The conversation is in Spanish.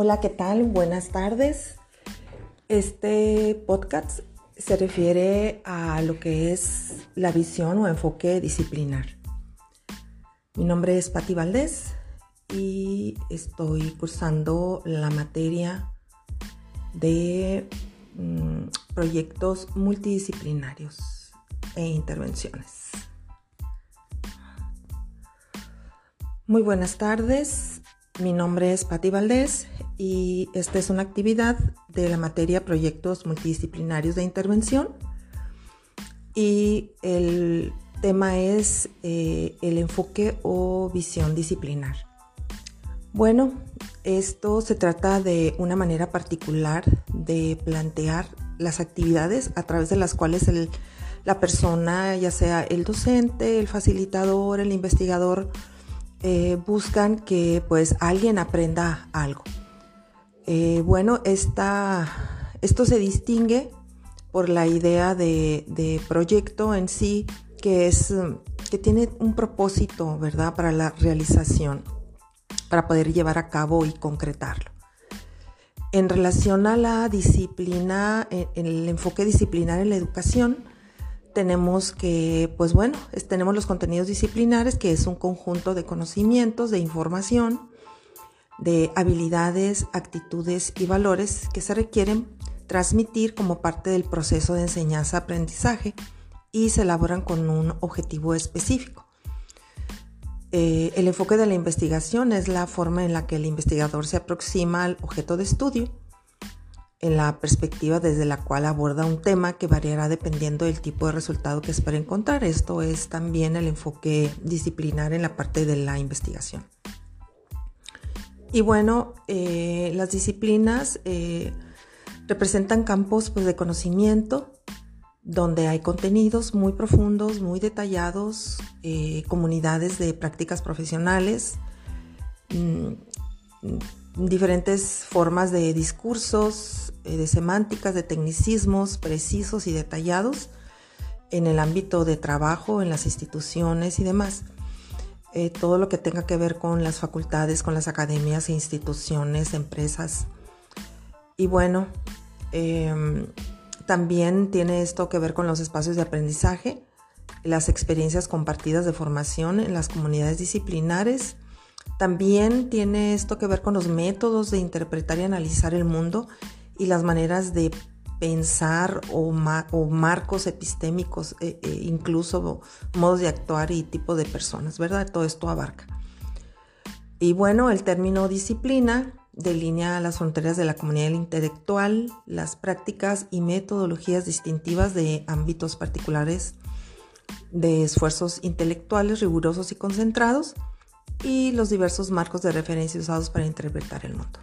Hola, ¿qué tal? Buenas tardes. Este podcast se refiere a lo que es la visión o enfoque disciplinar. Mi nombre es Patti Valdés y estoy cursando la materia de mm, proyectos multidisciplinarios e intervenciones. Muy buenas tardes. Mi nombre es Patti Valdés y esta es una actividad de la materia Proyectos Multidisciplinarios de Intervención y el tema es eh, el enfoque o visión disciplinar. Bueno, esto se trata de una manera particular de plantear las actividades a través de las cuales la persona, ya sea el docente, el facilitador, el investigador, eh, buscan que pues alguien aprenda algo. Eh, bueno, esto se distingue por la idea de, proyecto en sí, que es que tiene un propósito, ¿verdad?, para la realización, para poder llevar a cabo y concretarlo. En relación a la disciplina, el enfoque disciplinar en la educación, tenemos que, pues bueno, tenemos los contenidos disciplinares, que es un conjunto de conocimientos, de información, de habilidades, actitudes y valores que se requieren transmitir como parte del proceso de enseñanza-aprendizaje y se elaboran con un objetivo específico. Eh, el enfoque de la investigación es la forma en la que el investigador se aproxima al objeto de estudio en la perspectiva desde la cual aborda un tema que variará dependiendo del tipo de resultado que espera encontrar. Esto es también el enfoque disciplinar en la parte de la investigación. Y bueno, eh, las disciplinas eh, representan campos pues, de conocimiento donde hay contenidos muy profundos, muy detallados, eh, comunidades de prácticas profesionales, mm, diferentes formas de discursos, de semánticas, de tecnicismos precisos y detallados en el ámbito de trabajo, en las instituciones y demás. Eh, todo lo que tenga que ver con las facultades, con las academias, instituciones, empresas. Y bueno, em, también tiene esto que ver con los espacios de aprendizaje, las experiencias compartidas de formación en las comunidades disciplinares, también tiene esto que ver con los métodos de interpretar y analizar el mundo y las maneras de pensar o, marcos epistémicos, eh, eh, incluso modos de actuar y tipo de personas, ¿verdad? Todo esto abarca. Y bueno, el término disciplina delinea las fronteras de la comunidad intelectual, las prácticas y metodologías distintivas de ámbitos particulares de esfuerzos intelectuales rigurosos y concentrados y los diversos marcos de referencia usados para interpretar el mundo.